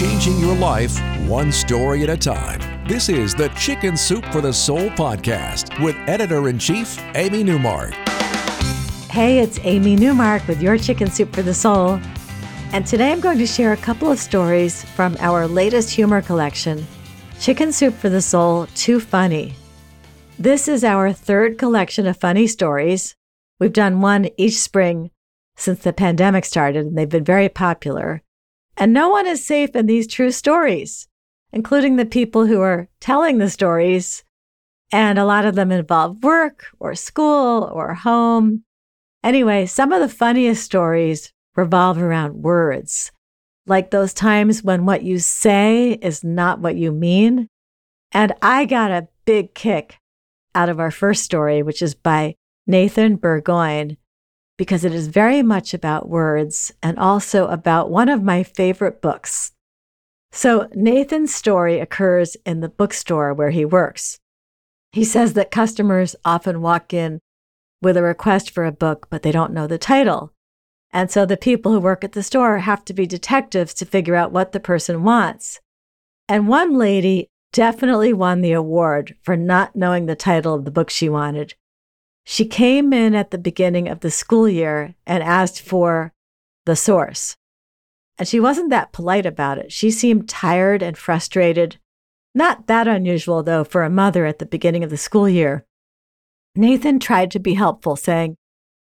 changing your life one story at a time. This is the Chicken Soup for the Soul podcast with editor in chief, Amy Newmark. Hey, it's Amy Newmark with your Chicken Soup for the Soul. And today I'm going to share a couple of stories from our latest humor collection, Chicken Soup for the Soul Too Funny. This is our third collection of funny stories. We've done one each spring since the pandemic started, and they've been very popular. And no one is safe in these true stories, including the people who are telling the stories. And a lot of them involve work or school or home. Anyway, some of the funniest stories revolve around words, like those times when what you say is not what you mean. And I got a big kick out of our first story, which is by Nathan Burgoine, because it is very much about words and also about one of my favorite books. So, Nathan's story occurs in the bookstore where he works. He says that customers often walk in with a request for a book, but they don't know the title. And so the people who work at the store have to be detectives to figure out what the person wants. And one lady definitely won the award for not knowing the title of the book she wanted. She came in at the beginning of the school year and asked for the source. And she wasn't that polite about it. She seemed tired and frustrated. Not that unusual, though, for a mother at the beginning of the school year. Nathan tried to be helpful, saying,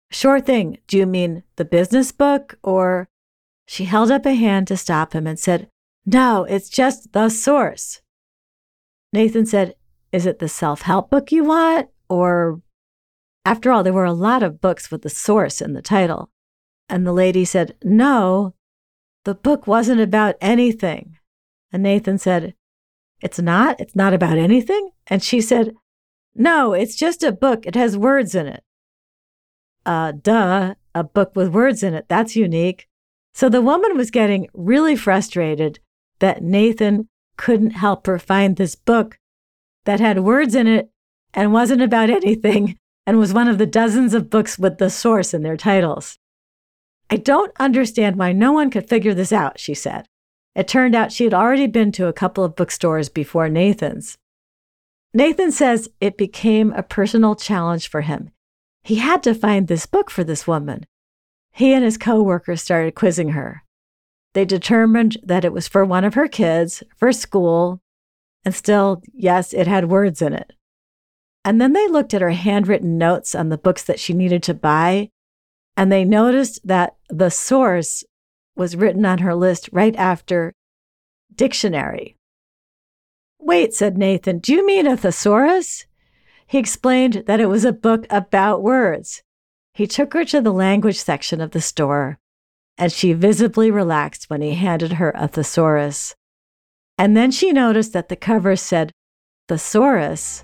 Sure thing. Do you mean the business book? Or she held up a hand to stop him and said, No, it's just the source. Nathan said, Is it the self help book you want? Or after all, there were a lot of books with the source in the title. And the lady said, No, the book wasn't about anything. And Nathan said, It's not? It's not about anything? And she said, No, it's just a book. It has words in it. Uh, duh, a book with words in it. That's unique. So the woman was getting really frustrated that Nathan couldn't help her find this book that had words in it and wasn't about anything and was one of the dozens of books with the source in their titles. I don't understand why no one could figure this out, she said. It turned out she had already been to a couple of bookstores before Nathan's. Nathan says it became a personal challenge for him. He had to find this book for this woman. He and his coworkers started quizzing her. They determined that it was for one of her kids, for school, and still, yes, it had words in it. And then they looked at her handwritten notes on the books that she needed to buy, and they noticed that the source was written on her list right after dictionary. Wait, said Nathan, do you mean a thesaurus? He explained that it was a book about words. He took her to the language section of the store, and she visibly relaxed when he handed her a thesaurus. And then she noticed that the cover said thesaurus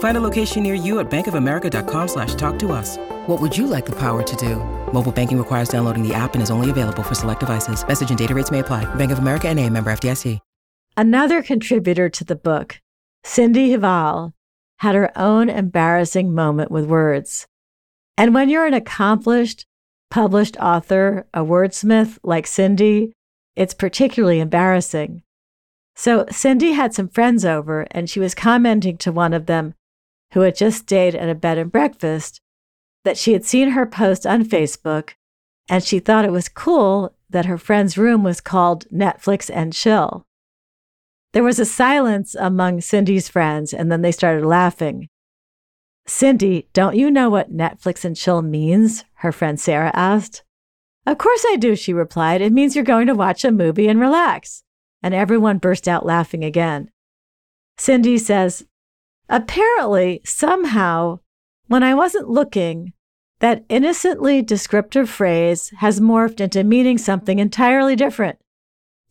Find a location near you at bankofamerica.com slash talk to us. What would you like the power to do? Mobile banking requires downloading the app and is only available for select devices. Message and data rates may apply. Bank of America and a member FDIC. Another contributor to the book, Cindy Hval, had her own embarrassing moment with words. And when you're an accomplished, published author, a wordsmith like Cindy, it's particularly embarrassing. So Cindy had some friends over and she was commenting to one of them who had just stayed at a bed and breakfast, that she had seen her post on Facebook and she thought it was cool that her friend's room was called Netflix and Chill. There was a silence among Cindy's friends, and then they started laughing. Cindy, don't you know what Netflix and chill means? Her friend Sarah asked. Of course I do, she replied. It means you're going to watch a movie and relax. And everyone burst out laughing again. Cindy says, Apparently, somehow, when I wasn't looking, that innocently descriptive phrase has morphed into meaning something entirely different,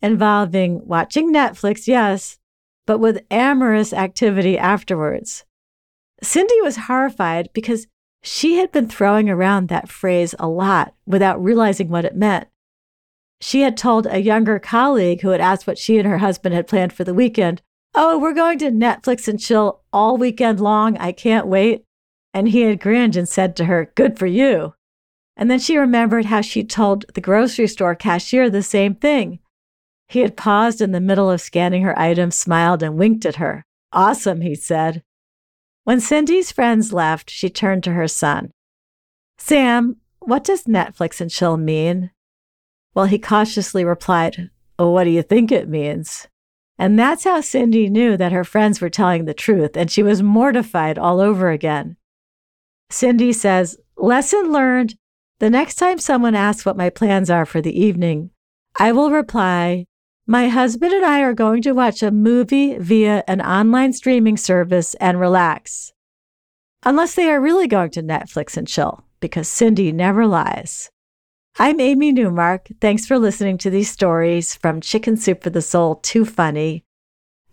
involving watching Netflix, yes, but with amorous activity afterwards. Cindy was horrified because she had been throwing around that phrase a lot without realizing what it meant. She had told a younger colleague who had asked what she and her husband had planned for the weekend, Oh, we're going to Netflix and chill all weekend long. I can't wait. And he had grinned and said to her, Good for you. And then she remembered how she told the grocery store cashier the same thing. He had paused in the middle of scanning her items, smiled, and winked at her. Awesome, he said. When Cindy's friends left, she turned to her son. Sam, what does Netflix and chill mean? Well, he cautiously replied, Oh, what do you think it means? And that's how Cindy knew that her friends were telling the truth, and she was mortified all over again. Cindy says, Lesson learned. The next time someone asks what my plans are for the evening, I will reply, my husband and I are going to watch a movie via an online streaming service and relax. Unless they are really going to Netflix and chill, because Cindy never lies. I'm Amy Newmark. Thanks for listening to these stories from Chicken Soup for the Soul Too Funny.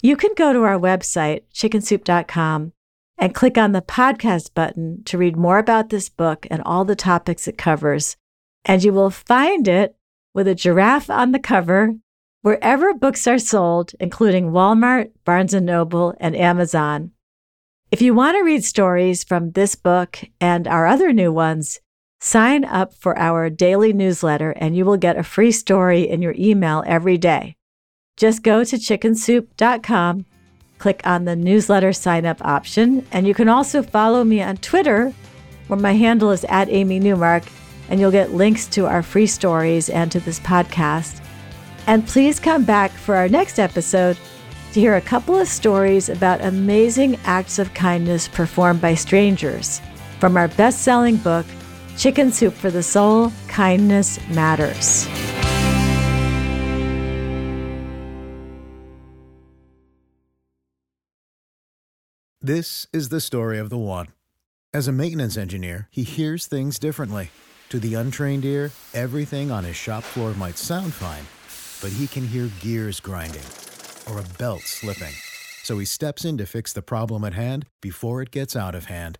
You can go to our website, chickensoup.com, and click on the podcast button to read more about this book and all the topics it covers. And you will find it with a giraffe on the cover wherever books are sold, including Walmart, Barnes & Noble, and Amazon. If you want to read stories from this book and our other new ones, sign up for our daily newsletter and you will get a free story in your email every day. Just go to chickensoup.com, click on the newsletter sign up option, and you can also follow me on Twitter, where my handle is at Amy Newmark, and you'll get links to our free stories and to this podcast. And please come back for our next episode to hear a couple of stories about amazing acts of kindness performed by strangers from our best selling book, Chicken Soup for the Soul Kindness Matters. This is the story of the one. As a maintenance engineer, he hears things differently. To the untrained ear, everything on his shop floor might sound fine but he can hear gears grinding or a belt slipping. So he steps in to fix the problem at hand before it gets out of hand.